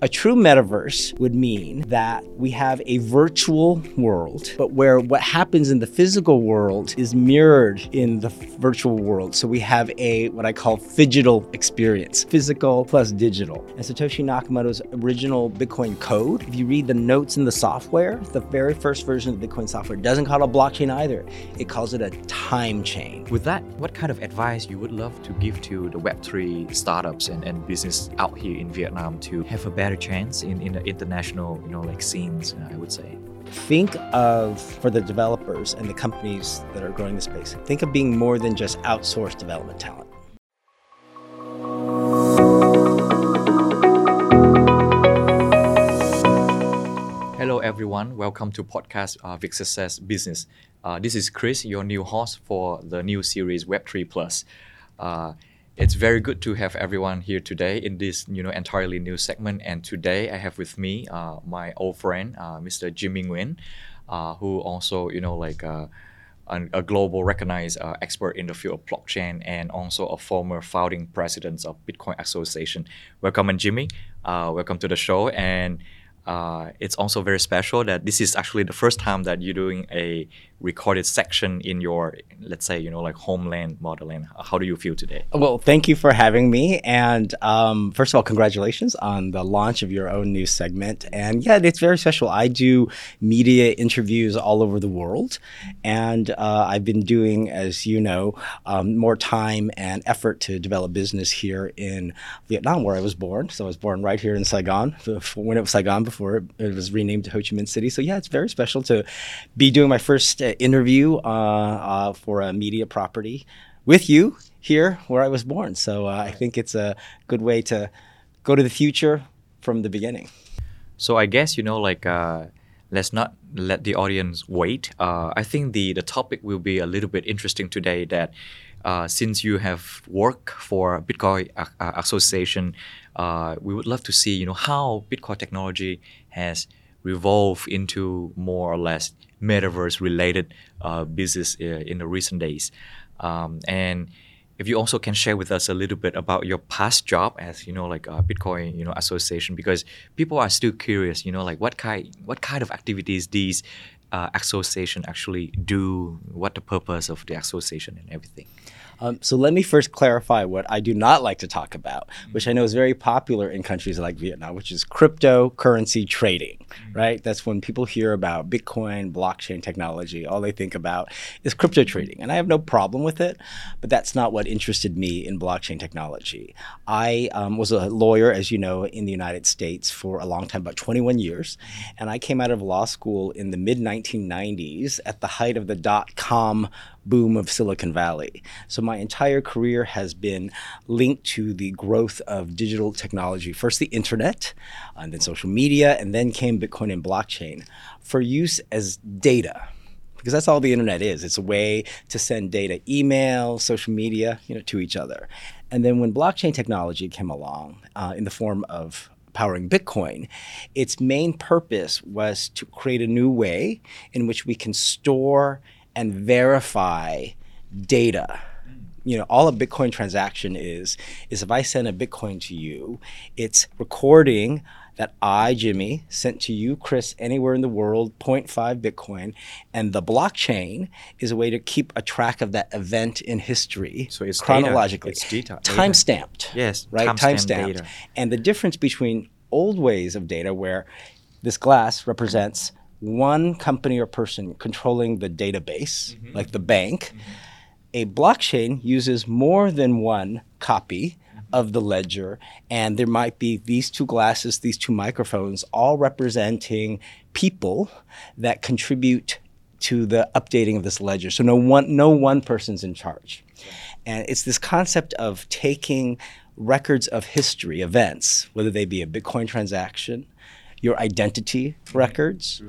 A true metaverse would mean that we have a virtual world, but where what happens in the physical world is mirrored in the virtual world. So we have a what I call phygital experience, physical plus digital. And Satoshi Nakamoto's original Bitcoin code, if you read the notes in the software, the very first version of Bitcoin software doesn't call it a blockchain either. It calls it a time chain. With that, what kind of advice you would love to give to the Web3 startups and, and business out here in Vietnam to have a better better chance in, in the international, you know, like scenes, I would say. Think of, for the developers and the companies that are growing the space, think of being more than just outsourced development talent. Hello, everyone. Welcome to podcast uh, Vic Success Business. Uh, this is Chris, your new host for the new series Web3 Plus. Uh, it's very good to have everyone here today in this you know entirely new segment. And today I have with me uh, my old friend, uh, Mr. Jimmy Nguyen, uh, who also you know like uh, a global recognized uh, expert in the field of blockchain and also a former founding president of Bitcoin Association. Welcome, and Jimmy. Uh, welcome to the show and. Uh, it's also very special that this is actually the first time that you're doing a recorded section in your let's say you know like homeland modeling how do you feel today? Well thank you for having me and um, first of all congratulations on the launch of your own new segment and yeah it's very special. I do media interviews all over the world and uh, i've been doing as you know um, more time and effort to develop business here in vietnam where i was born. So i was born right here in saigon when it was saigon before it was renamed ho chi minh city. So yeah it's very special to be doing my first interview uh, uh, for a media property with you here where I was born. So uh, I think it's a good way to go to the future from the beginning. So I guess you know, like, uh, let's not let the audience wait. Uh, I think the the topic will be a little bit interesting today. That uh, since you have worked for Bitcoin Association, we would love to see you know how Bitcoin technology has revolved into more or less metaverse related uh, business uh, in the recent days. Um, and if you also can share with us a little bit about your past job as you know like a Bitcoin you know association because people are still curious you know like what kind what kind of activities these uh, association actually do what the purpose of the association and everything. Um, so let me first clarify what I do not like to talk about, which I know is very popular in countries like Vietnam, which is cryptocurrency trading, right? That's when people hear about Bitcoin, blockchain technology, all they think about is crypto trading. And I have no problem with it, but that's not what interested me in blockchain technology. I um, was a lawyer, as you know, in the United States for a long time, about 21 years. And I came out of law school in the mid 1990s at the height of the dot com boom of Silicon Valley. So my entire career has been linked to the growth of digital technology. First, the internet, and then social media, and then came Bitcoin and blockchain for use as data because that's all the internet is. It's a way to send data, email, social media, you know, to each other. And then when blockchain technology came along uh, in the form of powering Bitcoin, its main purpose was to create a new way in which we can store and verify data. You know all a bitcoin transaction is is if i send a bitcoin to you it's recording that i jimmy sent to you chris anywhere in the world 0.5 bitcoin and the blockchain is a way to keep a track of that event in history so it's chronologically. Data. it's data. Time stamped yes right? time stamped and the difference between old ways of data where this glass represents one company or person controlling the database, mm-hmm. like the bank. Mm-hmm. A blockchain uses more than one copy of the ledger, and there might be these two glasses, these two microphones, all representing people that contribute to the updating of this ledger. So no one, no one person's in charge. And it's this concept of taking records of history, events, whether they be a Bitcoin transaction, your identity records,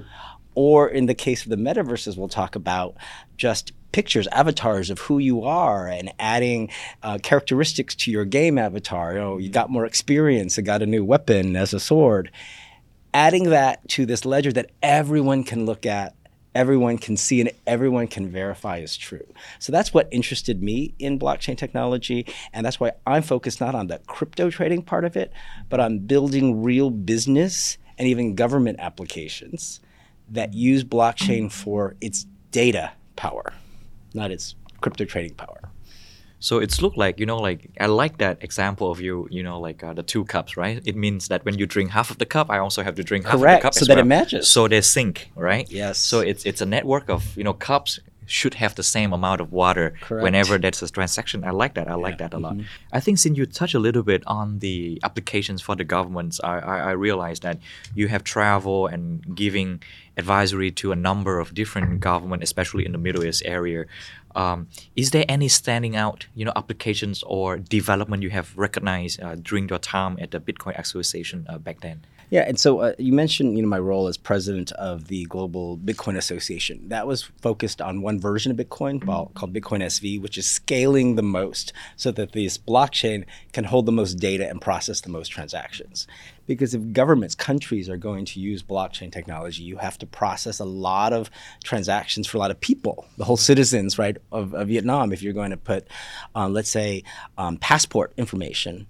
or in the case of the metaverses, we'll talk about just pictures, avatars of who you are, and adding uh, characteristics to your game avatar. You know, you got more experience, you got a new weapon as a sword. Adding that to this ledger that everyone can look at everyone can see and everyone can verify is true. So that's what interested me in blockchain technology. And that's why I'm focused not on the crypto trading part of it, but on building real business and even government applications that use blockchain for its data power, not its crypto trading power. So it's look like you know, like I like that example of you, you know, like uh, the two cups, right? It means that when you drink half of the cup, I also have to drink half of the cup so that it well. matches. So they sync, right? Yes. So it's it's a network of you know cups should have the same amount of water Correct. whenever there's a transaction. I like that. I like that a lot. I think since you touch a little bit on the applications for the governments, I, I, I realized that you have travel and giving advisory to a number of different government, especially in the Middle East area. Um, is there any standing out, you know, applications or development you have recognized uh, during your time at the Bitcoin Association uh, back then? Yeah, and so uh, you mentioned, you know, my role as president of the Global Bitcoin Association. That was focused on one version of Bitcoin well, called Bitcoin SV, which is scaling the most so that this blockchain can hold the most data and process the most transactions. Because if governments, countries are going to use blockchain technology, you have to process a lot of transactions for a lot of people, the whole citizens, right, of, of Vietnam. If you're going to put, um, let's say, um, passport information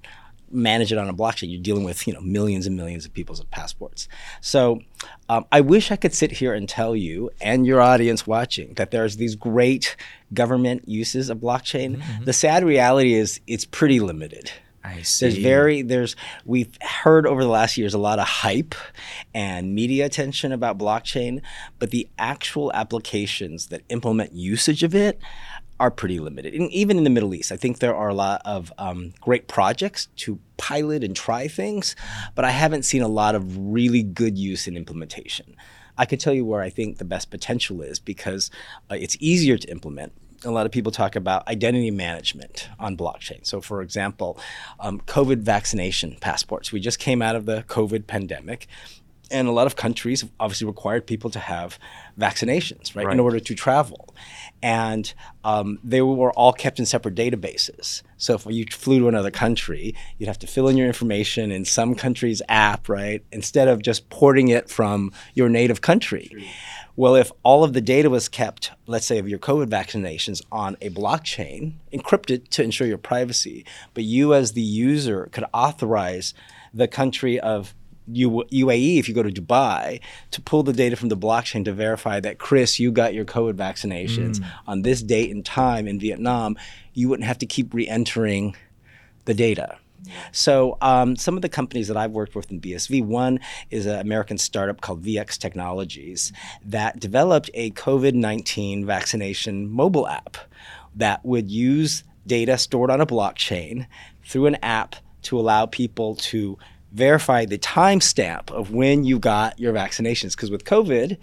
manage it on a blockchain, you're dealing with you know millions and millions of people's passports. So um, I wish I could sit here and tell you and your audience watching that there's these great government uses of blockchain. The sad reality is it's pretty limited. I see. There's very there's we've heard over the last years a lot of hype and media attention about blockchain, but the actual applications that implement usage of it are pretty limited. And even in the Middle East, I think there are a lot of um, great projects to pilot and try things, but I haven't seen a lot of really good use and implementation. I can tell you where I think the best potential is because uh, it's easier to implement a lot of people talk about identity management on blockchain. So, for example, um, COVID vaccination passports. We just came out of the COVID pandemic, and a lot of countries have obviously required people to have vaccinations, right, Right. in order to travel. And um, they were all kept in separate databases. So, if you flew to another country, you'd have to fill in your information in some country's app, right, instead of just porting it from your native country. Well, if all of the data was kept, let's say, of your COVID vaccinations on a blockchain, encrypted to ensure your privacy, but you as the user could authorize the country of U- UAE, if you go to Dubai, to pull the data from the blockchain to verify that, Chris, you got your COVID vaccinations on this date and time in Vietnam, you wouldn't have to keep re entering the data. So um, some of the companies that I've worked with in BSV, one is an American startup called VX Technologies that developed a COVID-19 vaccination mobile app that would use data stored on a blockchain through an app to allow people to verify the timestamp of when you got your vaccinations. Because with COVID,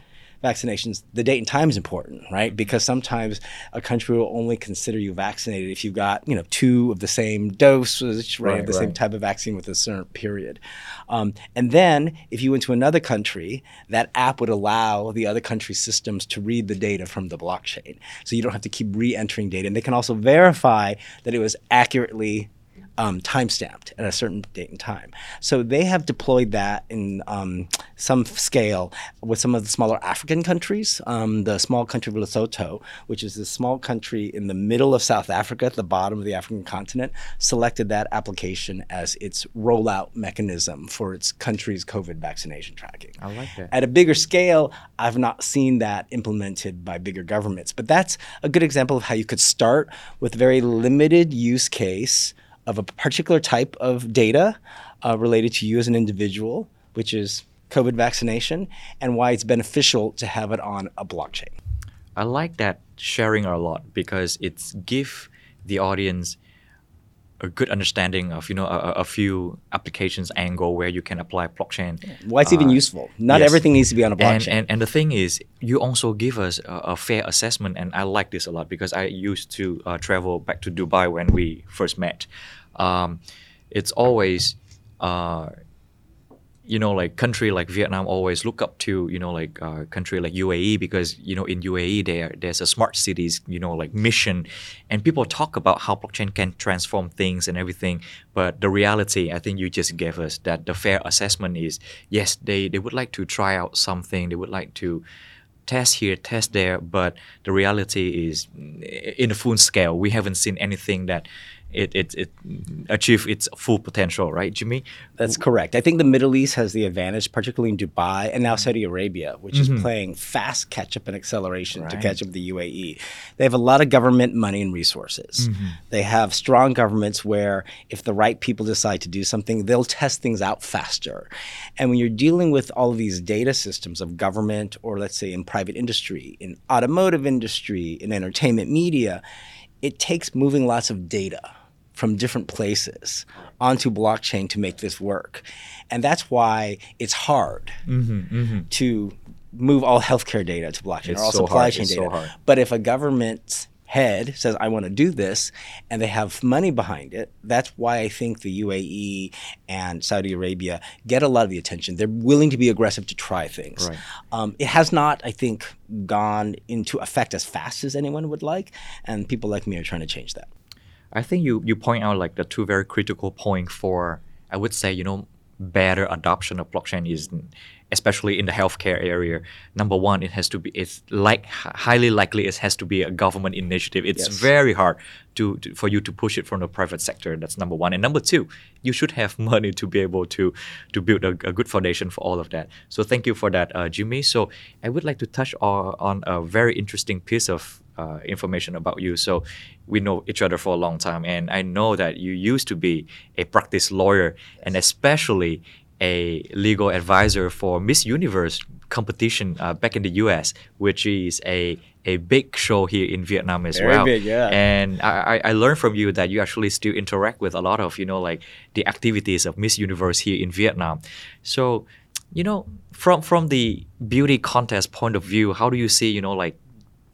vaccinations, the date and time is important, right? Because sometimes a country will only consider you vaccinated if you've got, you know, two of the same dosage, right, Right, of the same type of vaccine with a certain period. Um, and then if you went to another country, that app would allow the other country's systems to read the data from the blockchain. So you don't have to keep re-entering data. And they can also verify that it was accurately um, time stamped at a certain date and time. So they have deployed that in um, some scale with some of the smaller African countries. Um, the small country of Lesotho, which is a small country in the middle of South Africa, at the bottom of the African continent, selected that application as its rollout mechanism for its country's COVID vaccination tracking. I like that. At a bigger scale, I've not seen that implemented by bigger governments, but that's a good example of how you could start with a very limited use case of a particular type of data uh, related to you as an individual, which is COVID vaccination, and why it's beneficial to have it on a blockchain. I like that sharing a lot because it's give the audience a good understanding of you know a, a- few applications angle where you can apply blockchain. Why it's even Uh, useful. Not yes. everything needs to be on a And, blockchain. and and the thing is, you also give us a, a fair assessment, and I like this a lot because I used to uh, travel back to Dubai when we first met. Um, it's always, uh, you know, like country like Vietnam always look up to you know like uh, country like UAE because you know in UAE there there's a smart cities you know like mission, and people talk about how blockchain can transform things and everything. But the reality, I think you just gave us that the fair assessment is yes they they would like to try out something they would like to test here, test there, but the reality is in a full scale, we haven't seen anything that it, it, it achieve its full potential, right, Jimmy? That's correct. I think the Middle East has the advantage, particularly in Dubai and now Saudi Arabia, which mm-hmm. is playing fast catch up and acceleration right. to catch up with the UAE. They have a lot of government money and resources. Mm-hmm. They have strong governments where if the right people decide to do something, they'll test things out faster. And when you're dealing with all of these data systems of government or let's say in private industry, in automotive industry, in entertainment media, it takes moving lots of data from different places onto blockchain to make this work. And that's why it's hard mm-hmm, mm-hmm. to move all healthcare data to blockchain it's or all so supply hard. chain it's data. So but if a government's head says, I want to do this, and they have money behind it, that's why I think the UAE and Saudi Arabia get a lot of the attention. They're willing to be aggressive to try things. Right. Um, it has not, I think, gone into effect as fast as anyone would like, and people like me are trying to change that. I think you you point out like the two very critical point for I would say you know better adoption of blockchain is especially in the healthcare area. Number one it has to be it's like highly likely it has to be a government initiative. It's yes. very hard to, to, for you to push it from the private sector. That's number one. And number two you should have money to be able to to build a, a good foundation for all of that. So thank you for that uh, jimmy. So i would like to touch on, on a very interesting piece of uh, information about you. So we know each other for a long time, and I know that you used to be a practice lawyer, and especially a legal advisor for Miss Universe competition uh, back in the U.S., which is a a big show here in Vietnam as Very well. Big, yeah. And I, I learned from you that you actually still interact with a lot of you know like the activities of Miss Universe here in Vietnam. So, you know, from from the beauty contest point of view, how do you see you know like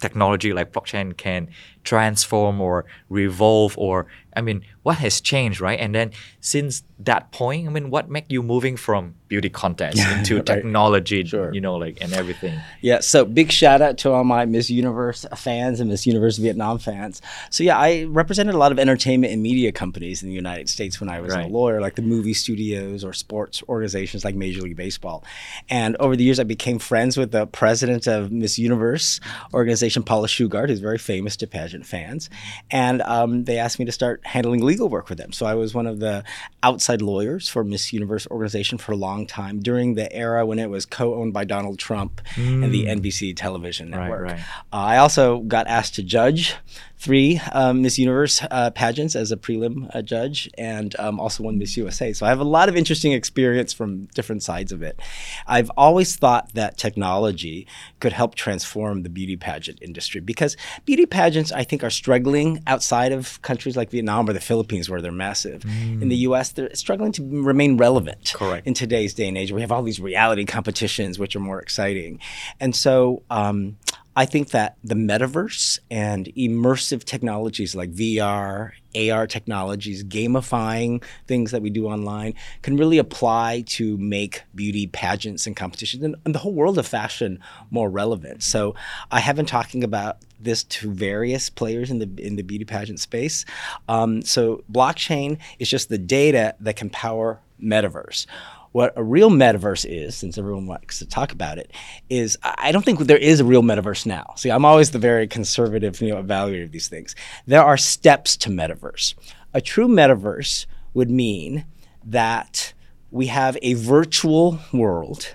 technology like blockchain can transform or revolve or I mean what has changed right and then since that point I mean what make you moving from beauty contest into right. technology sure. you know like and everything yeah so big shout out to all my Miss Universe fans and Miss Universe Vietnam fans so yeah I represented a lot of entertainment and media companies in the United States when I was right. a lawyer like the movie studios or sports organizations like Major League Baseball and over the years I became friends with the president of Miss Universe organization Paula Shugart who's very famous to pageant pageant fans, and um, they asked me to start handling legal work for them. So I was one of the outside lawyers for Miss Universe organization for a long time during the era when it was co-owned by Donald Trump mm. and the mm. NBC television network. Right, right. Uh, I also got asked to judge three um, Miss Universe uh, pageants as a prelim uh, judge, and um, also one Miss USA. So I have a lot of interesting experience from different sides of it. I've always thought that technology could help transform the beauty pageant industry because beauty pageants, I think, are struggling outside of countries like Vietnam or the Philippines, where they're massive. Mm. In the U.S., they're struggling to remain relevant Correct. in today's day and age. We have all these reality competitions, which are more exciting, and so. Um, I think that the metaverse and immersive technologies like VR, AR technologies, gamifying things that we do online can really apply to make beauty pageants and competitions and, and the whole world of fashion more relevant. So I have been talking about this to various players in the in the beauty pageant space. Um, so blockchain is just the data that can power metaverse what a real metaverse is, since everyone likes to talk about it, is I don't think there is a real metaverse now. See, I'm always the very conservative, you know, evaluator of these things. There are steps to metaverse. A true metaverse would mean that we have a virtual world,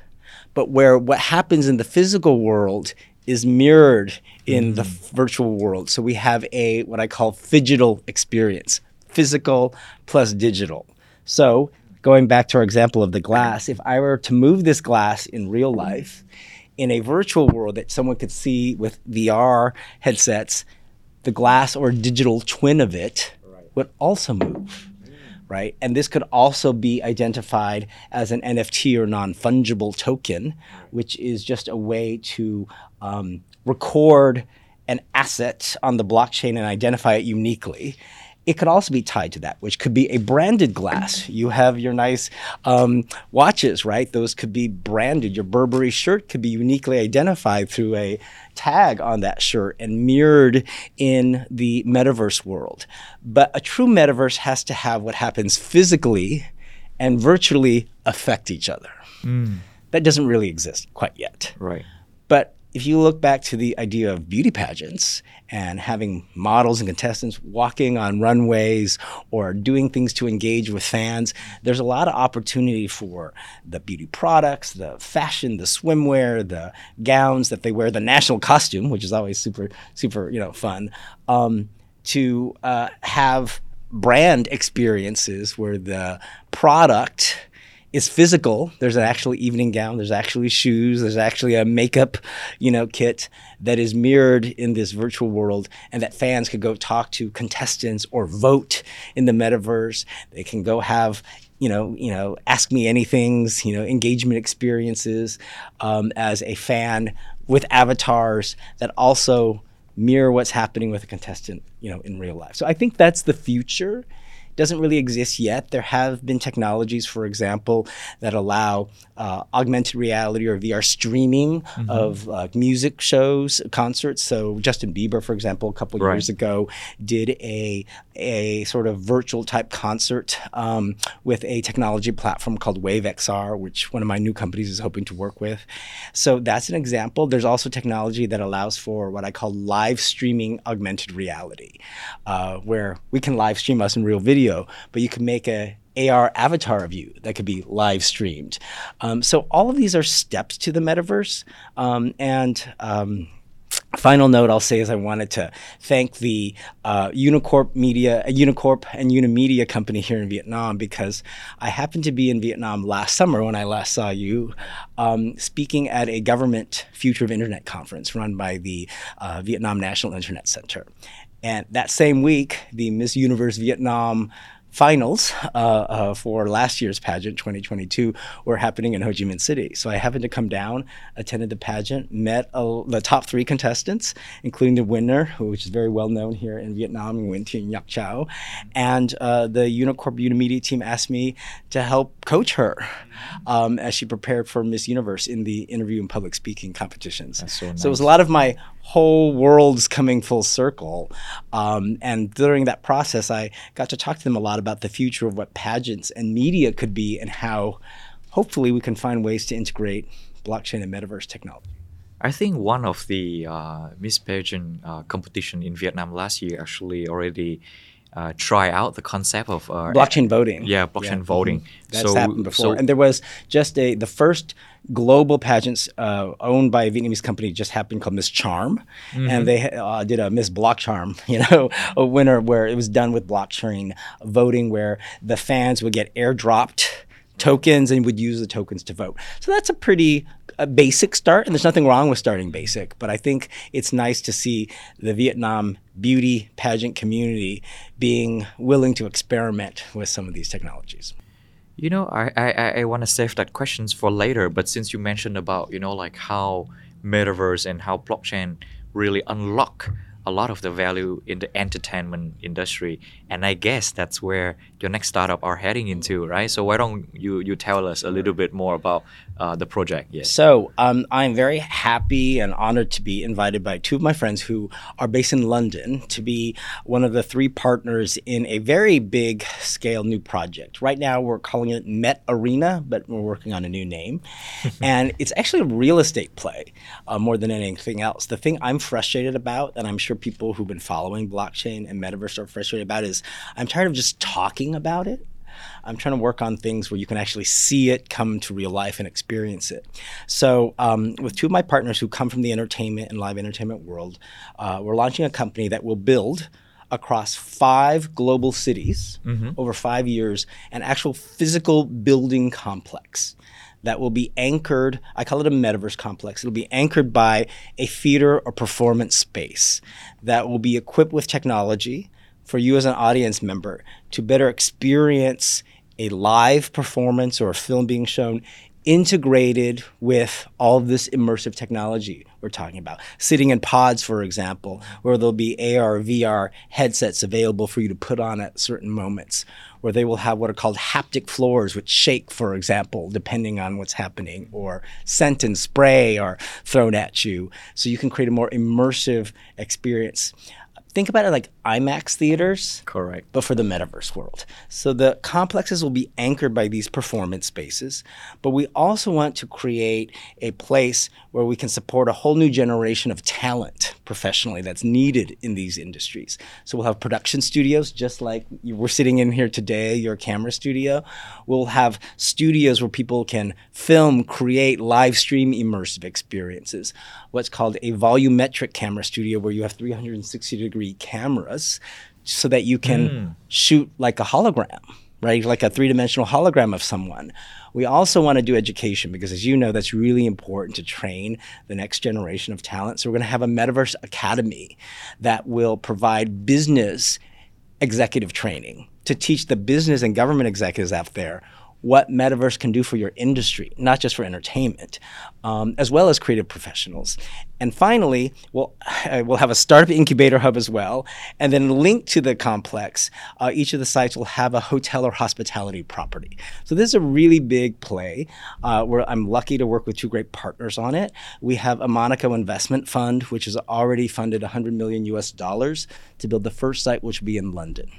but where what happens in the physical world is mirrored in mm. the virtual world. So we have a what I call phygital experience, physical plus digital. So going back to our example of the glass, if I were to move this glass in real life in a virtual world that someone could see with VR headsets, the glass or digital twin of it would also move. Right. And this could also be identified as an NFT or non fungible token, which is just a way to um, record an asset on the blockchain and identify it uniquely it could also be tied to that, which could be a branded glass. You have your nice um, watches, right? Those could be branded. Your Burberry shirt could be uniquely identified through a tag on that shirt and mirrored in the metaverse world. But a true metaverse has to have what happens physically and virtually affect each other. Mm. That doesn't really exist quite yet. Right. But if you look back to the idea of beauty pageants and having models and contestants walking on runways or doing things to engage with fans, there's a lot of opportunity for the beauty products, the fashion, the swimwear, the gowns that they wear, the national costume, which is always super, super, you know, fun, um, to uh, have brand experiences where the product is physical. There's an actual evening gown. There's actually shoes. There's actually a makeup, you know, kit that is mirrored in this virtual world, and that fans could go talk to contestants or vote in the metaverse. They can go have you know, you know, ask me anything's, you know, engagement experiences um, as a fan with avatars that also mirror what's happening with a contestant, you know, in real life. So I think that's the future doesn't really exist yet. There have been technologies, for example, that allow uh, augmented reality or VR streaming mm-hmm. of uh, music shows, concerts. So Justin Bieber, for example, a couple right. years ago, did a a sort of virtual type concert um, with a technology platform called Wave XR, which one of my new companies is hoping to work with. So that's an example. There's also technology that allows for what I call live streaming augmented reality, uh, where we can live stream us in real video video, but you can make a AR avatar of you that could be live streamed. Um, so all of these are steps to the metaverse. Um, and um, final note I'll say is I wanted to thank the uh, Unicorp Media, Unicorp and Unimedia company here in Vietnam because I happened to be in Vietnam last summer when I last saw you um, speaking at a government Future of Internet conference run by the uh, Vietnam National Internet Center. And that same week, the Miss Universe Vietnam finals uh, uh, for last year's pageant 2022 were happening in Ho Chi Minh City. So I happened to come down, attended the pageant, met the top three contestants, including the winner, which is very well known here in Vietnam, Nguyen Thien Ngoc Chau. And uh, the Unicorp Unimedia team asked me to help coach her um, as she prepared for Miss Universe in the interview and public speaking competitions. So, nice. so, it was a lot of my whole world's coming full circle. Um, and during that process, I got to talk to them a lot about the future of what pageants and media could be and how hopefully we can find ways to integrate blockchain and metaverse technology. I think one of the uh, Miss Pageant uh, competition in Vietnam last year actually already uh, try out the concept of uh, blockchain voting. Yeah, blockchain yeah. voting. Mm-hmm. That's so, happened before. So, and there was just a the first global pageants uh, owned by a Vietnamese company just happened called Miss Charm, mm-hmm. and they uh, did a Miss Block Charm, you know, a winner where it was done with blockchain voting, where the fans would get airdropped tokens and would use the tokens to vote. So that's a pretty a basic start, and there's nothing wrong with starting basic. But I think it's nice to see the Vietnam beauty pageant community being willing to experiment with some of these technologies. You know, I I, I want to save that questions for later. But since you mentioned about you know like how metaverse and how blockchain really unlock a lot of the value in the entertainment industry and i guess that's where your next startup are heading into right? So why don't you you tell us a little bit more about uh, the project yes. So um, i'm very happy and honored to be invited by two of my friends who are based in london to be one of the three partners in a very big scale new project. Right now we're calling it met arena but we're working on a new name. And it's actually a real estate play uh, more than anything else. The thing i'm frustrated about and i'm sure people who've been following blockchain and metaverse are frustrated about is I'm tired of just talking about it. I'm trying to work on things where you can actually see it come to real life and experience it. So, um, with two of my partners who come from the entertainment and live entertainment world, uh, we're launching a company that will build across five global cities mm-hmm. over five years an actual physical building complex that will be anchored, I call it a metaverse complex. It'll be anchored by a theater or performance space that will be equipped with technology for you as an audience member to better experience a live performance or a film being shown integrated with all of this immersive technology we're talking about. Sitting in pods, for example, where there'll be AR, VR headsets available for you to put on at certain moments, where they will have what are called haptic floors, which shake, for example, depending on what's happening, or scent and spray are thrown at you. So you can create a more immersive experience think about it like IMAX theaters. Correct. But for the metaverse world. So the complexes will be anchored by these performance spaces, but we also want to create a place where we can support a whole new generation of talent professionally that's needed in these industries. So we'll have production studios, just like we're sitting in here today, your camera studio. We'll have studios where people can film, create, live stream immersive experiences. What's called a volumetric camera studio, where you have 360 degree cameras so that you can hmm. shoot like a hologram, right? Like a three dimensional hologram of someone. We also want to do education because, as you know, that's really important to train the next generation of talent. So, we're going to have a Metaverse Academy that will provide business executive training to teach the business and government executives out there what metaverse can do for your industry, not just for entertainment, um, as well as creative professionals. And finally, we'll, we'll have a startup incubator hub as well. And then linked to the complex, uh, each of the sites will have a hotel or hospitality property. So this is a really big play uh, where I'm lucky to work with two great partners on it. We have a Monaco Investment Fund, which has already funded 100 million US dollars to build the first site, which will be in London.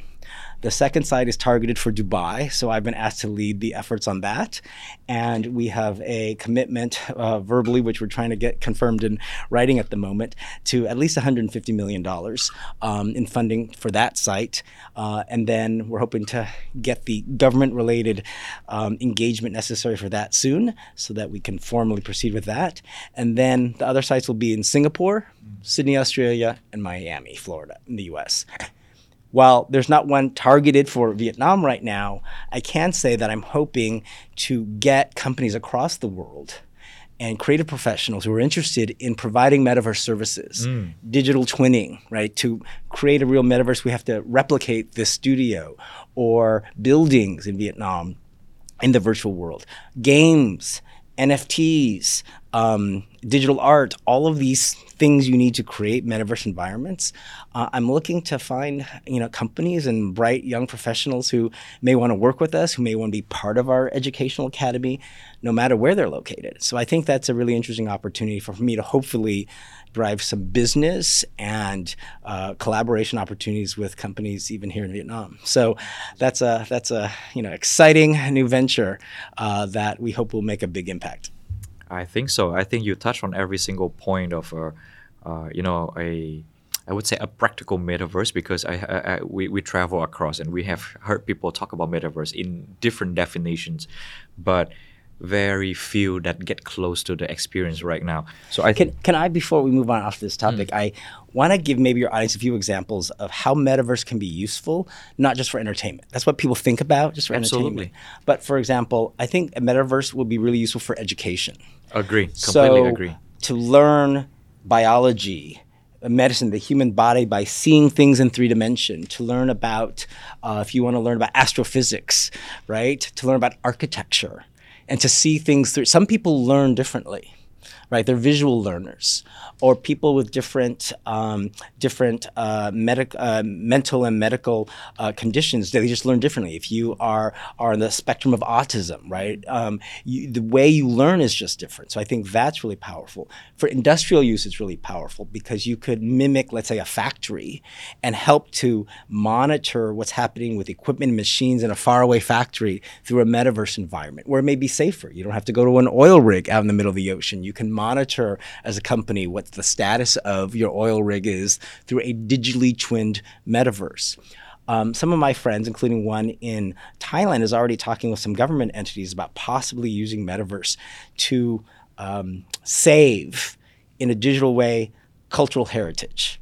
The second site is targeted for Dubai, so I've been asked to lead the efforts on that. And we have a commitment uh, verbally, which we're trying to get confirmed in writing at the moment, to at least $150 million um, in funding for that site. Uh, and then we're hoping to get the government related um, engagement necessary for that soon so that we can formally proceed with that. And then the other sites will be in Singapore, Sydney, Australia, and Miami, Florida, in the US while there's not one targeted for Vietnam right now, I can say that I'm hoping to get companies across the world and creative professionals who are interested in providing metaverse services, mm. digital twinning, right? To create a real metaverse, we have to replicate this studio or buildings in Vietnam in the virtual world, games, NFTs, um, digital art, all of these things you need to create metaverse environments. Uh, I'm looking to find you know companies and bright young professionals who may want to work with us, who may want to be part of our educational academy, no matter where they're located. So I think that's a really interesting opportunity for me to hopefully drive some business and uh, collaboration opportunities with companies even here in Vietnam. So that's a that's a you know exciting new venture uh, that we hope will make a big impact. I think so. I think you touched on every single point of, uh, uh, you know, a I would say a practical metaverse because I, I, I, we, we travel across and we have heard people talk about metaverse in different definitions, but very few that get close to the experience right now. So I can can I before we move on off this topic, mm. I want to give maybe your audience a few examples of how metaverse can be useful, not just for entertainment. That's what people think about, just for Absolutely. entertainment. But for example, I think a metaverse will be really useful for education. Agree. Completely so, agree. To learn biology, medicine, the human body, by seeing things in three dimension, to learn about, uh, if you want to learn about astrophysics, right? To learn about architecture and to see things through. Some people learn differently, right? They're visual learners or people with different um, different uh, medic, uh, mental and medical uh, conditions. They just learn differently. If you are are on the spectrum of autism, right, um, you, the way you learn is just different. So I think that's really powerful. For industrial use, it's really powerful because you could mimic, let's say, a factory and help to monitor what's happening with equipment and machines in a faraway factory through a metaverse environment where it may be safer. You don't have to go to an oil rig out in the middle of the ocean. You can monitor as a company what the status of your oil rig is through a digitally twinned metaverse. Um, some of my friends, including one in Thailand, is already talking with some government entities about possibly using metaverse to um, save, in a digital way, cultural heritage,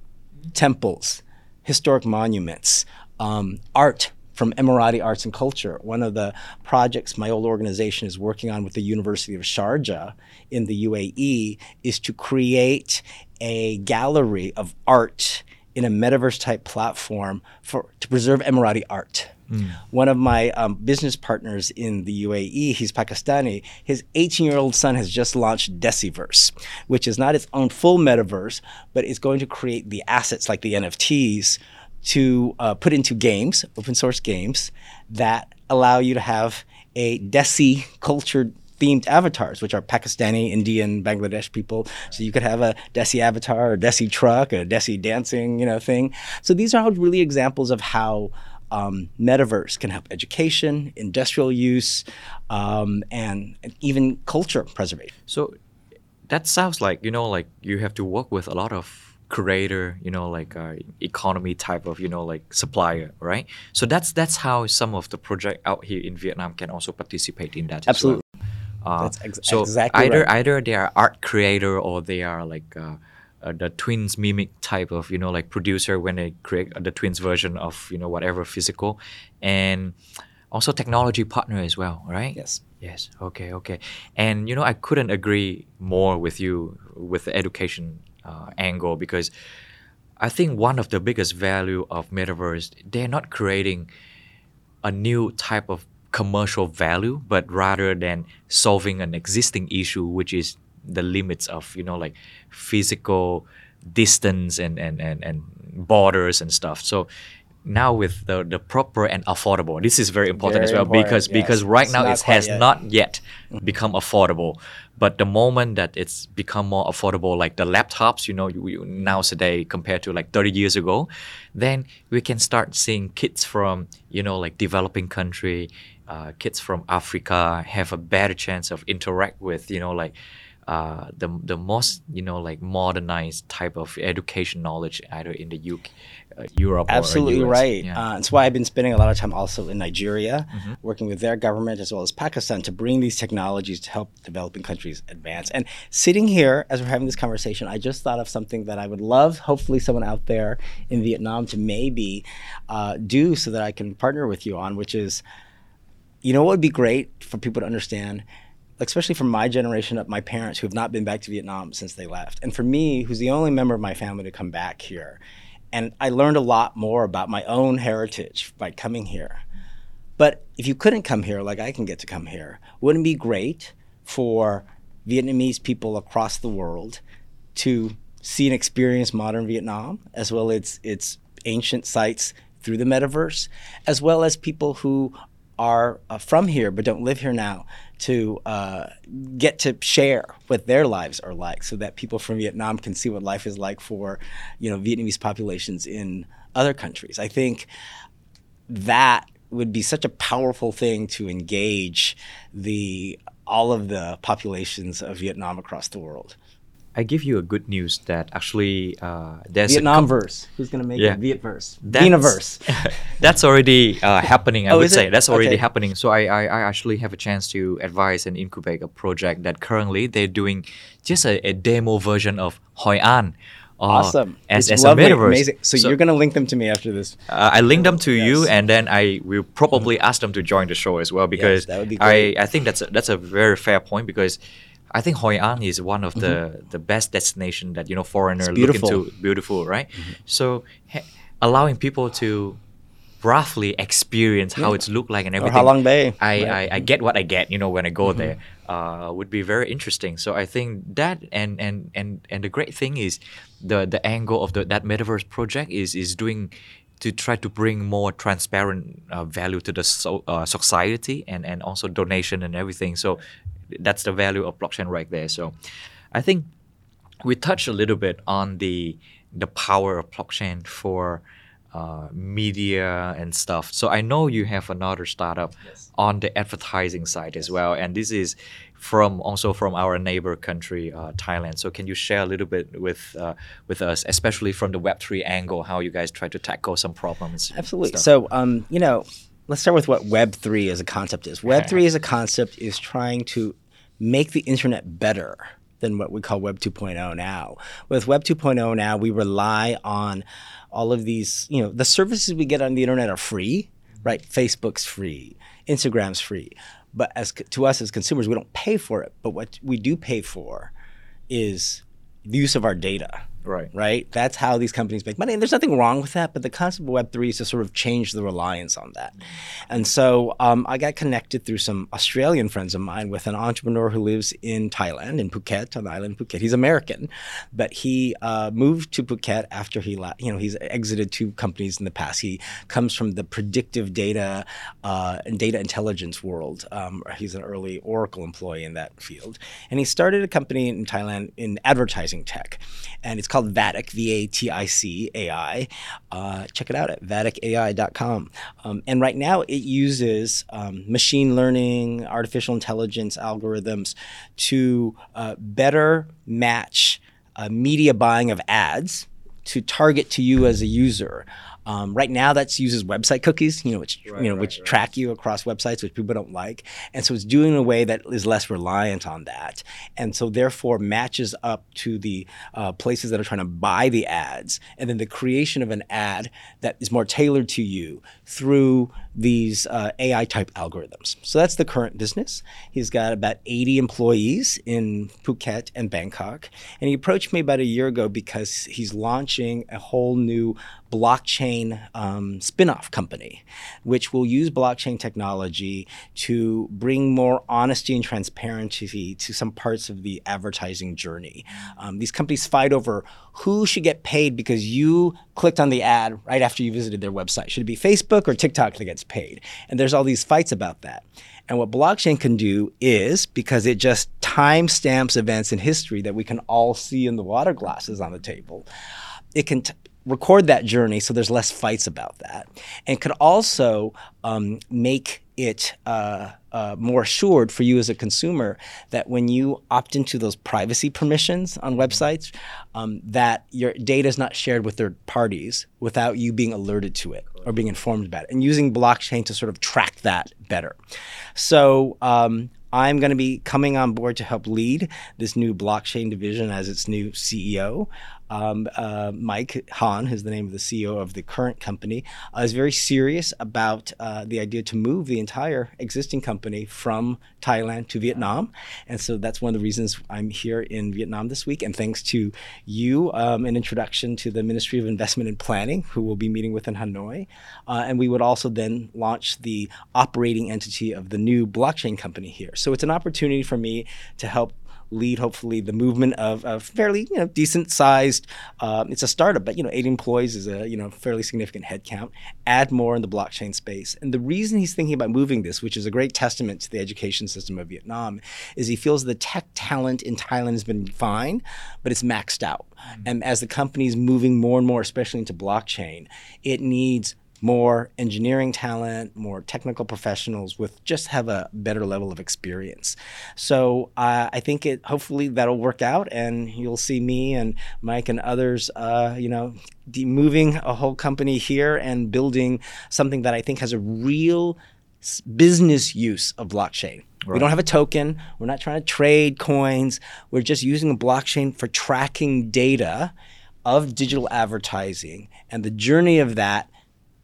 temples, historic monuments, um, art from Emirati Arts and Culture. One of the projects my old organization is working on with the University of Sharjah in the UAE is to create a gallery of art in a metaverse type platform for to preserve Emirati art. Mm. One of my um, business partners in the UAE, he's Pakistani. His 18 year old son has just launched Desiverse, which is not its own full metaverse, but it's going to create the assets like the NFTs to uh, put into games, open source games, that allow you to have a Desi cultured themed avatars, which are Pakistani, Indian, Bangladesh people. So you could have a Desi avatar, a Desi truck, a Desi dancing, you know, thing. So these are all really examples of how um, metaverse can help education, industrial use, um, and even culture preservation. So that sounds like you know, like you have to work with a lot of creator, you know, like uh, economy type of, you know, like supplier, right? So that's that's how some of the project out here in Vietnam can also participate in that. Absolutely. Uh, That's ex- so exactly either right. either they are art creator or they are like uh, uh, the twins mimic type of you know like producer when they create the twins version of you know whatever physical, and also technology partner as well, right? Yes. Yes. Okay. Okay. And you know, I couldn't agree more with you with the education uh, angle because I think one of the biggest value of metaverse they're not creating a new type of commercial value, but rather than solving an existing issue, which is the limits of you know like physical distance and and and, and borders and stuff. So now with the, the proper and affordable this is very important as well important, because yes. because right It's now it has yet. Mm-hmm. not yet become affordable but the moment that it's become more affordable like the laptops you know you, you, nowadays compared to like 30 years ago then we can start seeing kids from you know like developing country uh, kids from africa have a better chance of interact with you know like uh, the the most you know like modernized type of education knowledge either in the UK, Europe Absolutely right. Yeah. Uh, that's why I've been spending a lot of time also in Nigeria, Mm-hmm. working with their government as well as Pakistan to bring these technologies to help developing countries advance. And sitting here as we're having this conversation, I just thought of something that I would love, hopefully, someone out there in Vietnam to maybe uh, do so that I can partner with you on, which is, you know, what would be great for people to understand especially from my generation up my parents who have not been back to Vietnam since they left. And for me, who's the only member of my family to come back here. And I learned a lot more about my own heritage by coming here. But if you couldn't come here like I can get to come here, wouldn't it be great for Vietnamese people across the world to see and experience modern Vietnam as well as its ancient sites through the metaverse, as well as people who are uh, from here but don't live here now to uh, get to share what their lives are like so that people from Vietnam can see what life is like for you know Vietnamese populations in other countries. I think that would be such a powerful thing to engage the all of the populations of Vietnam across the world. I give you a good news that actually uh, there's a Vietnam verse. Who's gonna make Yeah. it? Viet verse. That's- Vinaverse. that's already uh, happening. I Oh, would say it? that's already Okay. happening. So I, I, I actually have a chance to advise and incubate a project that currently they're doing just a, a demo version of Hoi An. uh, Awesome. As, It's as lovely, a metaverse. Amazing. So, you're gonna link them to me after this. Uh, I link them to you, and then I will probably ask them to join the show as well because would be I. I think that's a, that's a very fair point because I think Hoi An is one of the, the best destination that you know foreigner look beautiful. into beautiful right so ha- allowing people to roughly experience how it's looked like and Or everything Halong Bay. I, right? I, I get what I get, you know, when I go there, uh, would be very interesting. So I think that and and and and the great thing is the the angle of the that metaverse project is is doing to try to bring more transparent uh, value to the so, uh, society and and also donation and everything. So that's the value of blockchain right there. So I think we touched a little bit on the the power of blockchain for uh, media and stuff. So I know you have another startup Yes. on the advertising side as well, and this is from also from our neighbor country, uh, Thailand. So can you share a little bit with uh, with us, especially from the Web three angle, how you guys try to tackle some problems? Absolutely. So, um, you know, let's start with what Web3 as a concept is. Web3 as a concept is trying to make the internet better than what we call Web 2.0 now. With Web 2.0 now, we rely on all of these, you know, the services we get on the internet are free, right? Facebook's free, Instagram's free. But as to us as consumers, we don't pay for it. But what we do pay for is the use of our data Right. Right. That's how these companies make money. And there's nothing wrong with that. But the concept of Web3 is to sort of change the reliance on that. And so um, I got connected through some Australian friends of mine with an entrepreneur who lives in Thailand, in Phuket, on the island Phuket. He's American, but he uh, moved to Phuket after he, la- you know, he's exited two companies in the past. He comes from the predictive data uh, and data intelligence world. Um, he's an early Oracle employee in that field. And he started a company in Thailand in advertising tech. And it's called Vatic, V A T I C A I. Uh, check it out at vaticai.com. Um, and right now it uses um, machine learning, artificial intelligence algorithms to uh, better match uh, media buying of ads to target to you as a user. Um, right now, that uses website cookies, you know, which Right, you know, right, which right. track you across websites, which people don't like, and so it's doing in a way that is less reliant on that, and so therefore matches up to the uh, places that are trying to buy the ads, and then the creation of an ad that is more tailored to you through these uh, AI type algorithms. So that's the current business. He's got about 80 employees in Phuket and Bangkok, and he approached me about a year ago because he's launching a whole new blockchain um, spin-off company which will use blockchain technology to bring more honesty and transparency to some parts of the advertising journey um, these companies fight over who should get paid because you clicked on the ad right after you visited their website? Should it be facebook or tiktok that gets paid? And there's all these fights about that. And what blockchain can do is because it just timestamps events in history that we can all see in the water glasses on the table, it can t- record that journey so there's less fights about that. And could also um, make it uh, uh, more assured for you as a consumer that when you opt into those privacy permissions on websites, um, that your data is not shared with third parties without you being alerted to it or being informed about it, and using blockchain to sort of track that better. So um, I'm going to be coming on board to help lead this new blockchain division as its new CEO. Um, uh, Mike Han, who's the name of the CEO of the current company, uh, is very serious about uh, the idea to move the entire existing company from Thailand to Vietnam. And so that's one of the reasons I'm here in Vietnam this week. And thanks to you, um, an introduction to the Ministry of Investment and Planning, who we'll be meeting with in Hanoi. Uh, and we would also then launch the operating entity of the new blockchain company here. So it's an opportunity for me to help lead hopefully the movement of a fairly you know decent sized um, it's a startup but you know eight employees is a you know fairly significant headcount. Add more in the blockchain space. And the reason he's thinking about moving this which is a great testament to the education system of vietnam is he feels the tech talent in thailand has been fine but it's maxed out. And as the company's moving more and more especially into blockchain it needs more engineering talent, more technical professionals with just have a better level of experience. So uh, I think it hopefully that'll work out, and you'll see me and Mike and others, uh, you know, de- moving a whole company here and building something that I think has a real business use of blockchain. We don't have a token. We're not trying to trade coins. We're just using a blockchain for tracking data of digital advertising and the journey of that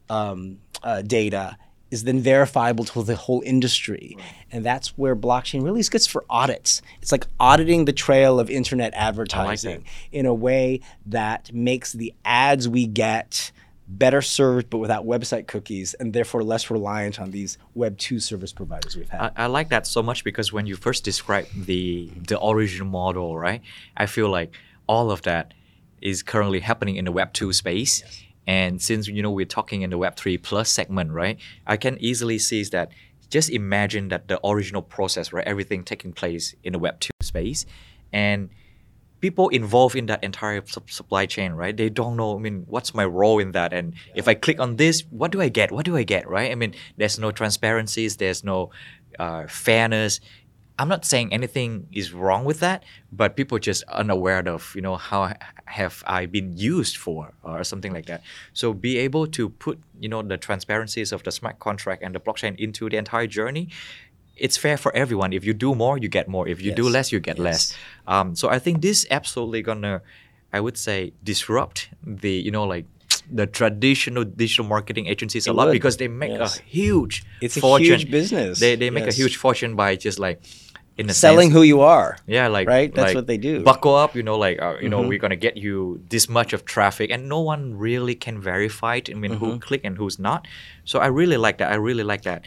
um, uh, data is then verifiable to the whole industry. And that's where blockchain really is good for audits. It's like auditing the trail of internet advertising in a way that makes the ads we get better served but without website cookies and therefore less reliant on these web 2 service providers we've had. I, I like that so much because when you first described the the original model, right? I feel like all of that is currently happening in the Web two space. And since you know we're talking in the Web three plus segment, right? I can easily see that. Just imagine that the original process, right? Everything taking place in the Web two space, and people involved in that entire sup- supply chain, right? They don't know. I mean, what's my role in that? And if I click on this, what do I get? What do I get? Right? I mean, there's no transparencies. There's no uh, fairness. I'm not saying anything is wrong with that, but people just unaware of you know how have I been used for or something like that. So be able to put you know the transparencies of the smart contract and the blockchain into the entire journey. It's fair for everyone. If you do more, you get more. If you do less, you get less. Um, so I think this absolutely gonna, I would say, disrupt the you know like the traditional digital marketing agencies a lot would, because they make yes. a huge It's a fortune. huge business, They they make yes. a huge fortune by just like in a selling sense. who you are. Yeah, like Right? That's like, what they do. Mm-hmm. Buckle up, you know, like uh, you know, we're gonna get you this much of traffic, and no one really can verify it. I mean, Mm-hmm. who click and who's not. So I really like that. I really like that.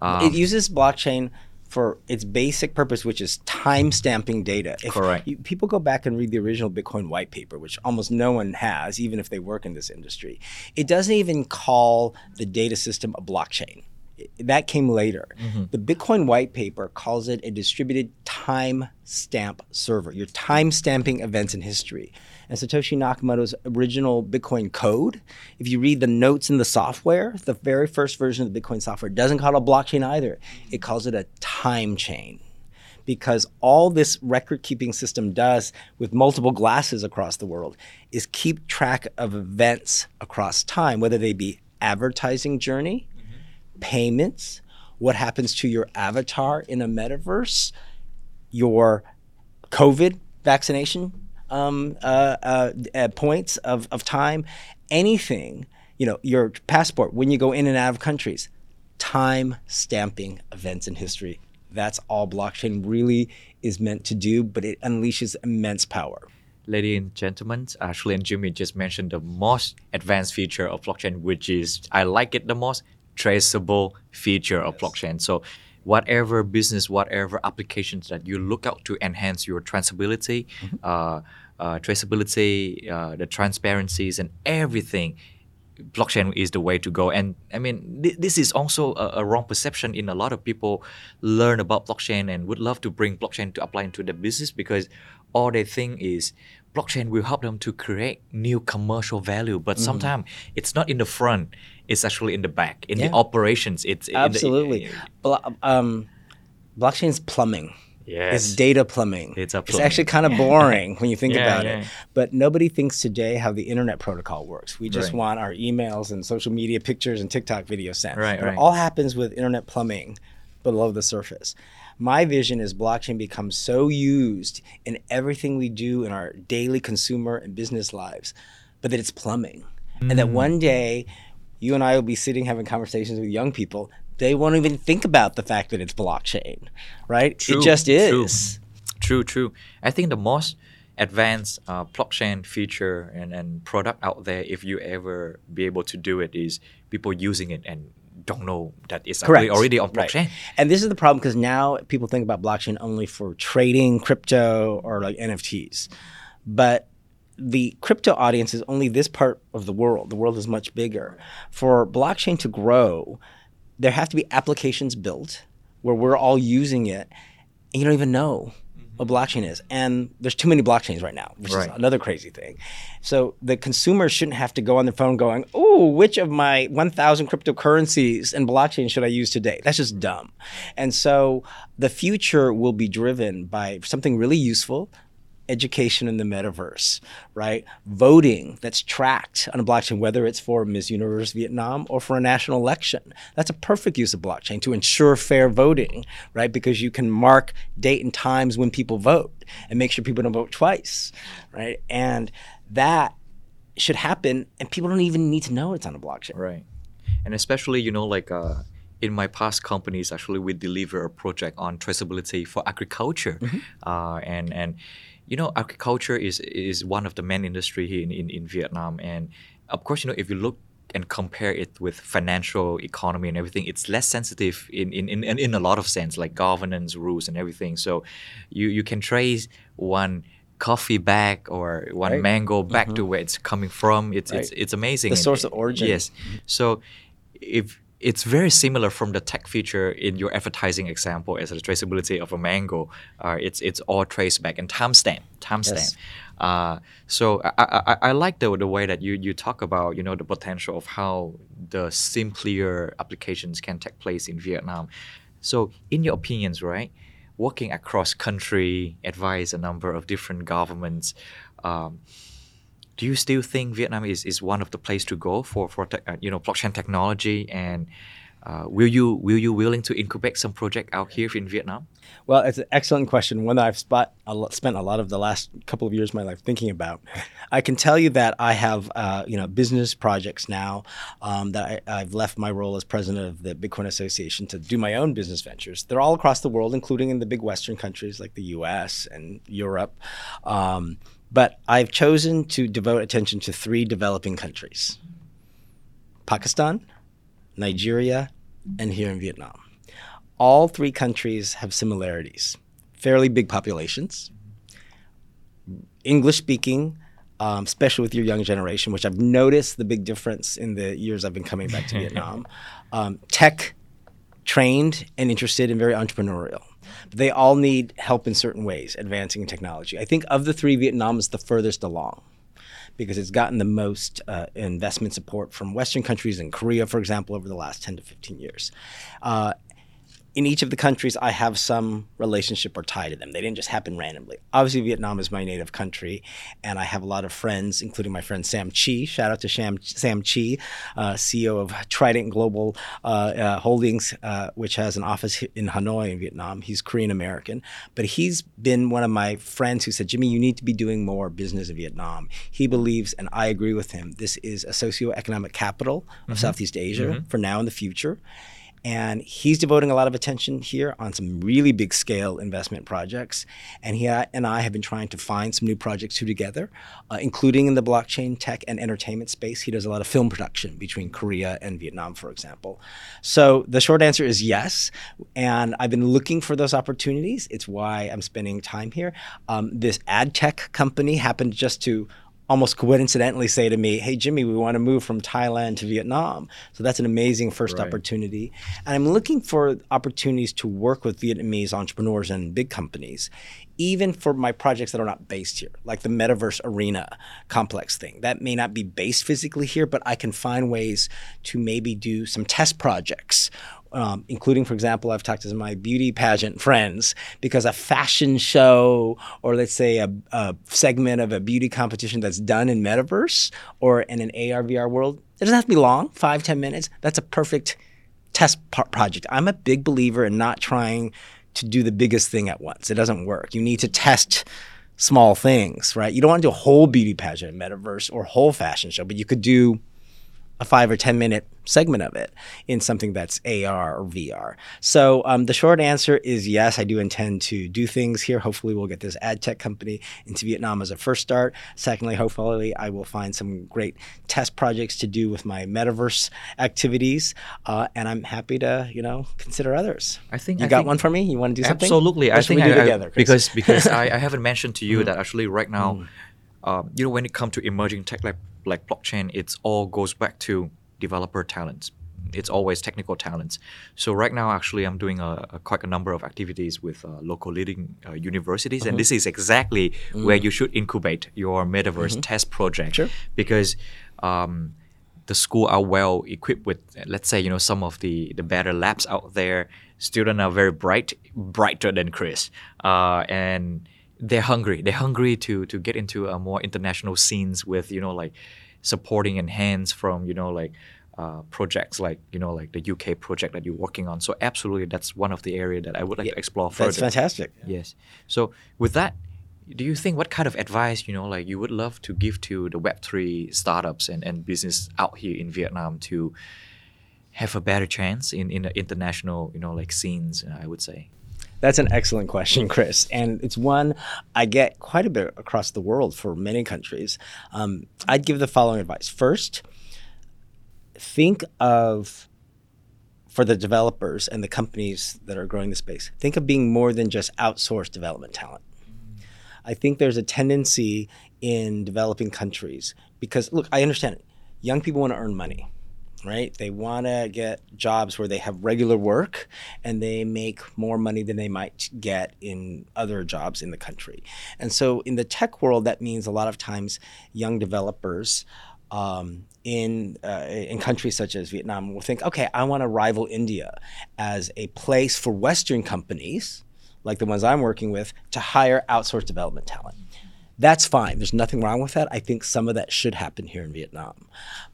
Um, it uses blockchain for its basic purpose, which is time stamping data. If Correct. you- people go back and read the original Bitcoin white paper, which almost no one has, even if they work in this industry. It doesn't even call the data system a blockchain. That came later. Mm-hmm. The Bitcoin white paper calls it a distributed time stamp server. You're time stamping events in history. And Satoshi Nakamoto's original Bitcoin code, if you read the notes in the software, the very first version of the Bitcoin software doesn't call it a blockchain either. It calls it a time chain. Because all this record keeping system does with multiple glasses across the world is keep track of events across time, whether they be advertising journey, payments, what happens to your avatar in a metaverse, your COVID vaccination um, uh, uh, uh, points of, of time, anything, you know, your passport, when you go in and out of countries, time stamping events in history. That's all blockchain really is meant to do, but it unleashes immense power. Ladies and gentlemen, Ashley and Jimmy just mentioned the most advanced feature of blockchain, which is I like it the most traceable feature of blockchain. So whatever business, whatever applications that you look out to enhance your traceability, uh, uh, traceability, uh, the transparencies, and everything. Blockchain is the way to go, and I mean th- this is also a, a wrong perception in a lot of people learn about blockchain and would love to bring blockchain to apply into the business because all they think is blockchain will help them to create new commercial value, but sometimes it's not in the front; it's actually in the back, in Yeah. the operations. It's in the- Absolutely. Blo- um, blockchain is plumbing. Yes. It's data plumbing. It's plumbing. actually kind of boring when you think Yeah, about yeah. it. But nobody thinks today how the internet protocol works. We just Right. want our emails and social media pictures and TikTok videos sent. Right. It all happens with internet plumbing below the surface. My vision is blockchain becomes so used in everything we do in our daily consumer and business lives, but that it's plumbing. And Mm. that one day you and I will be sitting having conversations with young people. They won't even think about the fact that it's blockchain, right? True, it just is. true. True, true. I think the most advanced uh, blockchain feature and, and product out there, if you ever be able to do it, is people using it and don't know that it's Correct. already on Right. blockchain. And this is the problem because now people think about blockchain only for trading crypto or like NFTs. But the crypto audience is only this part of the world. The world is much bigger. For blockchain to grow, there have to be applications built where we're all using it and you don't even know what blockchain is. And there's too many blockchains right now, which Right. is another crazy thing. So the consumer shouldn't have to go on their phone going, "Oh, which of my 1,000 cryptocurrencies and blockchain should I use today?" That's just dumb. And so the future will be driven by something really useful. Education in the metaverse, right? Voting that's tracked on a blockchain, whether it's for Miss Universe Vietnam or for a national election. That's a perfect use of blockchain to ensure fair voting, right? Because you can mark date and times when people vote and make sure people don't vote twice, right? And that should happen, and people don't even need to know it's on a blockchain. Right. And especially, you know, like uh, in my past companies, actually, we deliver a project on traceability for agriculture. Uh, and, and, you know, agriculture is, is one of the main industry here in, in, in Vietnam. And of course, you know, if you look and compare it with financial economy and everything, it's less sensitive in, in, in, in a lot of sense, like governance rules and everything. So you, you can trace one coffee bag or one Right. mango back mm-hmm. to where it's coming from. It's, it's, Right. it's amazing. The And- source of origin. Yes. So if it's very similar from the tech feature in your advertising example as the traceability of a mango. Uh, it's it's all traced back and timestamp, timestamp. Yes. Uh, so I, I, I like the, the way that you, you talk about you know the potential of how the simpler applications can take place in Vietnam. So in your opinions, right, working across country, advise a number of different governments. Um, do you still think Vietnam is, is one of the place to go for for tech- uh, you know blockchain technology and uh, will you will you willing to incubate some project out here in Vietnam? Well, it's an excellent question, one that I've spot, spent a lot of the last couple of years of my life thinking about. I can tell you that I have, uh, you know, business projects now um, that I, have left my role as president of the Bitcoin Association to do my own business ventures. They're all across the world, including in the big Western countries like the U.S. and Europe. Um, but I've chosen to devote attention to three developing countries: Pakistan, Nigeria, and here in Vietnam all three countries have similarities fairly big populations, English speaking, um, especially with your young generation, which I've noticed the big difference in the years I've been coming back to Vietnam. Um, tech trained and interested and very entrepreneurial. But they all need help in certain ways, advancing in technology. I think of the three, Vietnam is the furthest along because it's gotten the most uh, investment support from Western countries and Korea, for example, over the last 10 to 15 years. Uh, in each of the countries, I have some relationship or tie to them. They didn't just happen randomly. Obviously, Vietnam is my native country, and I have a lot of friends, including my friend Sam Chi. Shout out to Sam, Sam Chi, uh, CEO of Trident Global uh, uh, Holdings, uh, which has an office in Hanoi in Vietnam. He's Korean American, but he's been one of my friends who said, Jimmy, you need to be doing more business in Vietnam. He believes, and I agree with him, this is a socioeconomic capital of mm-hmm. Southeast Asia mm-hmm. for now and the future. And he's devoting a lot of attention here on some really big scale investment projects. And he and I have been trying to find some new projects to together, uh, including in the blockchain tech and entertainment space. He does a lot of film production between Korea and Vietnam, for example. So the short answer is yes. And I've been looking for those opportunities. It's why I'm spending time here. Um, this ad tech company happened just to almost coincidentally say to me, "Hey Jimmy, we want to move from Thailand to Vietnam." So that's an amazing first right. opportunity. And I'm looking for opportunities to work with Vietnamese entrepreneurs and big companies, even for my projects that are not based here, like the metaverse arena complex thing. That may not be based physically here, but I can find ways to maybe do some test projects um, including, for example, I've talked to my beauty pageant friends because a fashion show or let's say a, a, segment of a beauty competition that's done in metaverse or in an AR VR world, it doesn't have to be long, five ten minutes. That's a perfect test project. I'm a big believer in not trying to do the biggest thing at once. It doesn't work. You need to test small things, right? You don't want to do a whole beauty pageant in metaverse or whole fashion show, but you could do a five or 10 minute segment of it in something that's AR or VR. So um, the short answer is yes, I do intend to do things here. Hopefully, we'll get this ad tech company into Vietnam as a first start. Secondly, hopefully, I will find some great test projects to do with my metaverse activities, uh, and I'm happy to you know consider others. I think you I got think one for me. You want to do something? Absolutely, I think we do I, together Chris? because because I, I, haven't mentioned to you mm. that actually right now. Mm. Um, you know, when it comes to emerging tech like like blockchain, it all goes back to developer talents. It's always technical talents. So right now, actually, I'm doing a, a quite a number of activities with uh, local leading uh, universities, mm-hmm. and this is exactly mm. where you should incubate your metaverse mm-hmm. test project sure. because. Um, the school are well equipped with let's say you know some of the the better labs out there students are very bright brighter than chris uh, and they're hungry. They're hungry to to get into a more international scenes with you know like supporting and hands from you know like uh, projects like you know like the UK project that you're working on. So absolutely, that's one of the area that I would like yeah, to explore further. That's fantastic. Yes. So with that, do you think what kind of advice you know like you would love to give to the Web three startups and, and business out here in Vietnam to have a better chance in in the international you know like scenes? I would say. That's an excellent question, Chris. And it's one I get quite a bit across the world for many countries. Um, I'd give the following advice. First, think of for the developers and the companies that are growing the space, think of being more than just outsourced development talent. I think there's a tendency in developing countries because, look, I understand it. Young people want to earn money right? They want to get jobs where they have regular work and they make more money than they might get in other jobs in the country. And so in the tech world, that means a lot of times young developers. Um, in uh, in countries such as Vietnam will think, okay, I want to rival India as a place for Western companies, like the ones I'm working with, to hire outsourced development talent. That's fine. There's nothing wrong with that. I think some of that should happen here in Vietnam.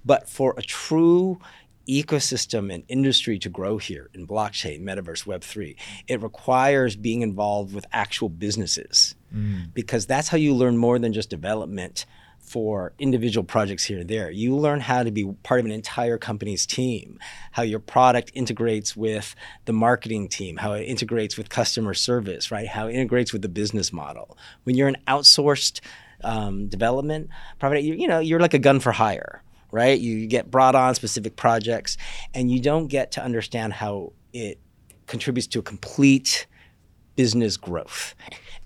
But for a true ecosystem and industry to grow here in blockchain, metaverse, Web3, it requires being involved with actual businesses mm. because that's how you learn more than just development for individual projects here and there. You learn how to be part of an entire company's team, how your product integrates with the marketing team, how it integrates with customer service, right? How it integrates with the business model. When you're an outsourced um, development, probably you, you know you're like a gun for hire, right? You get brought on specific projects, and you don't get to understand how it contributes to a complete business growth.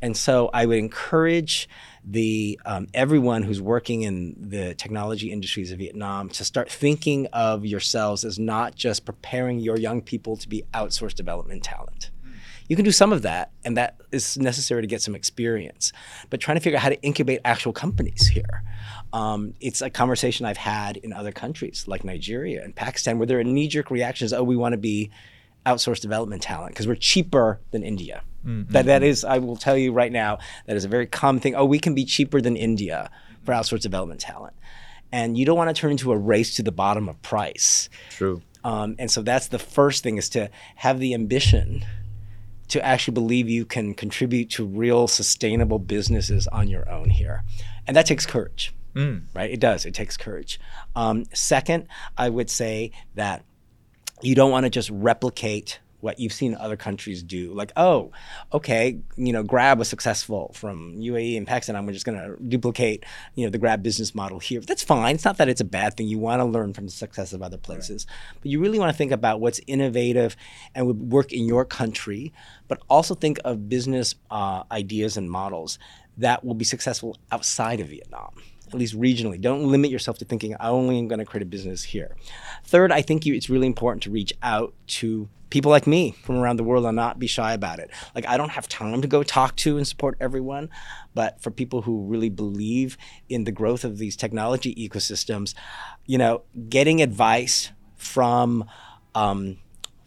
And so I would encourage the um, everyone who's working in the technology industries of Vietnam to start thinking of yourselves as not just preparing your young people to be outsourced development talent. You can do some of that, and that is necessary to get some experience. But trying to figure out how to incubate actual companies here. Um, it's a conversation I've had in other countries like Nigeria and Pakistan where there are knee jerk reactions oh, we want to be outsourced development talent because we're cheaper than India. Mm-hmm. That that is, I will tell you right now, that is a very common thing. Oh, we can be cheaper than India for outsourced development talent, and you don't want to turn into a race to the bottom of price. True. Um, and so that's the first thing is to have the ambition to actually believe you can contribute to real sustainable businesses on your own here, and that takes courage. Mm. Right? It does. It takes courage. Um, second, I would say that you don't want to just replicate what you've seen other countries do. Like, oh, okay, you know, Grab was successful from UAE and Pakistan. I'm just going to duplicate, you know, the Grab business model here. That's fine. It's not that it's a bad thing. You want to learn from the success of other places, right. but you really want to think about what's innovative and would work in your country, but also think of business uh, ideas and models that will be successful outside of Vietnam at least regionally. Don't limit yourself to thinking I only am going to create a business here. Third, I think you, it's really important to reach out to people like me from around the world and not be shy about it. Like I don't have time to go talk to and support everyone, but for people who really believe in the growth of these technology ecosystems, you know, getting advice from um,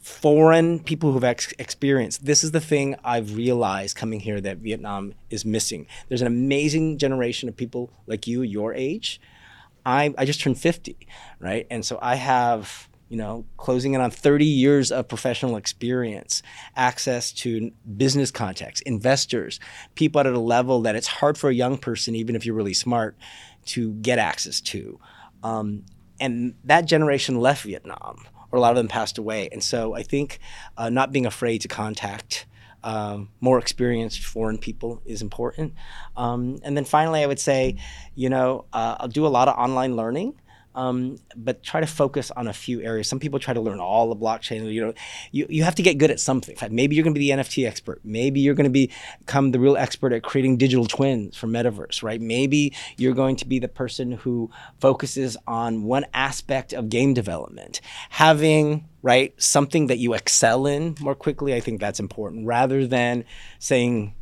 foreign people who've ex- experienced this is the thing I've realized coming here that Vietnam is missing. There's an amazing generation of people like you, your age. I I just turned 50, right? And so I have you know, closing in on 30 years of professional experience, access to business contacts, investors, people at a level that it's hard for a young person, even if you're really smart, to get access to. Um, and that generation left Vietnam, or a lot of them passed away. And so I think uh, not being afraid to contact um, more experienced foreign people is important. Um, and then finally, I would say, you know, uh, I'll do a lot of online learning. Um, but try to focus on a few areas. Some people try to learn all the blockchain. You know, you, you have to get good at something. Maybe you're going to be the NFT expert. Maybe you're going to become the real expert at creating digital twins for metaverse, right? Maybe you're going to be the person who focuses on one aspect of game development. Having right something that you excel in more quickly, I think that's important rather than saying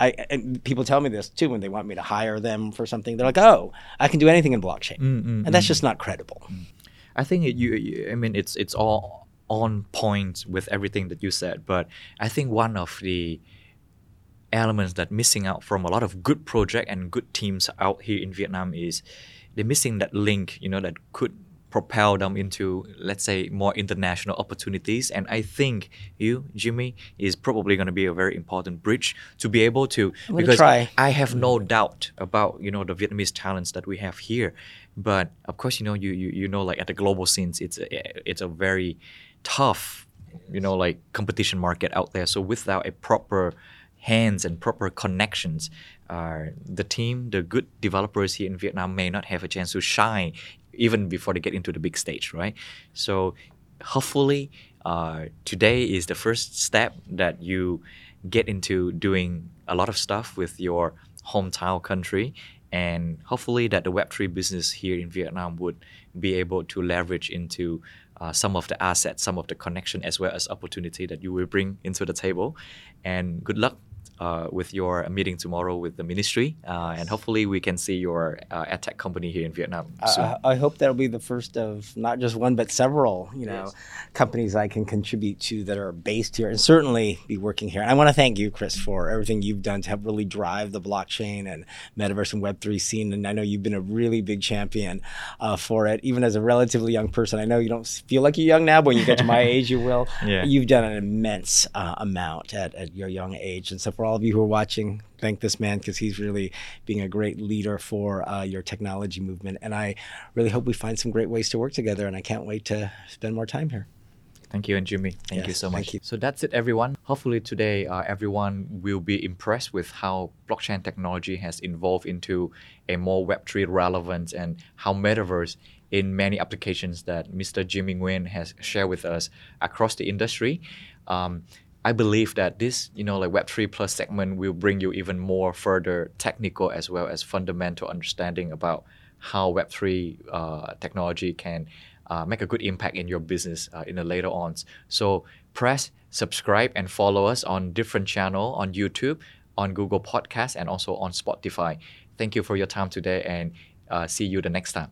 I, and people tell me this too when they want me to hire them for something. They're like, "Oh, I can do anything in blockchain," mm, mm, and that's mm. just not credible. Mm. I think it, you, you, I mean, it's it's all on point with everything that you said, but I think one of the elements that missing out from a lot of good project and good teams out here in Vietnam is they're missing that link, you know, that could propel them into let's say more international opportunities. And i think you jimmy is probably going to be a very important bridge to be able to because try. i have no doubt about you know the vietnamese talents that we have here. But of course you know you you, you know like at the global scenes it's a, it's a very tough you know like competition market out there. So without a proper hands and proper connections, uh, the team, the good developers here in Vietnam may not have a chance to shine even before they get into the big stage, right? So hopefully, uh, today is the first step that you get into doing a lot of stuff with your hometown country and hopefully that the web3 business here in vietnam would be able to leverage into uh, some of the assets some of the connection as well as opportunity that you will bring into the table and good luck uh, with your meeting tomorrow with the ministry, uh, and hopefully we can see your uh, tech company here in Vietnam soon. I, I hope that'll be the first of not just one but several, you know, Yes. companies I can contribute to that are based here and certainly be working here. And I want to thank you, Chris, for everything you've done to help really drive the blockchain and metaverse and Web3 scene. And I know you've been a really big champion uh, for it, even as a relatively young person. I know you don't feel like you're young now, but when you get to my age, you will. Yeah. You've done an immense uh, amount at, at your young age. And so, for all of you who are watching, thank this man because he's really being a great leader for uh, your technology movement. And I really hope we find some great ways to work together. And I can't wait to spend more time here. Thank you, and Jimmy. Thank you Yes, so thank much. you. So that's it, everyone. Hopefully, today uh, everyone will be impressed with how blockchain technology has evolved into a more Web3 relevant and how metaverse in many applications that Mr. Jimmy Nguyen has shared with us across the industry. Um, I believe that this, you know, like Web3 plus segment will bring you even more further technical as well as fundamental understanding about how Web3 uh, technology can uh, make a good impact in your business uh, in the later on. So press subscribe and follow us on different channel on YouTube, on Google Podcast, and also on Spotify. Thank you for your time today, and uh, see you the next time.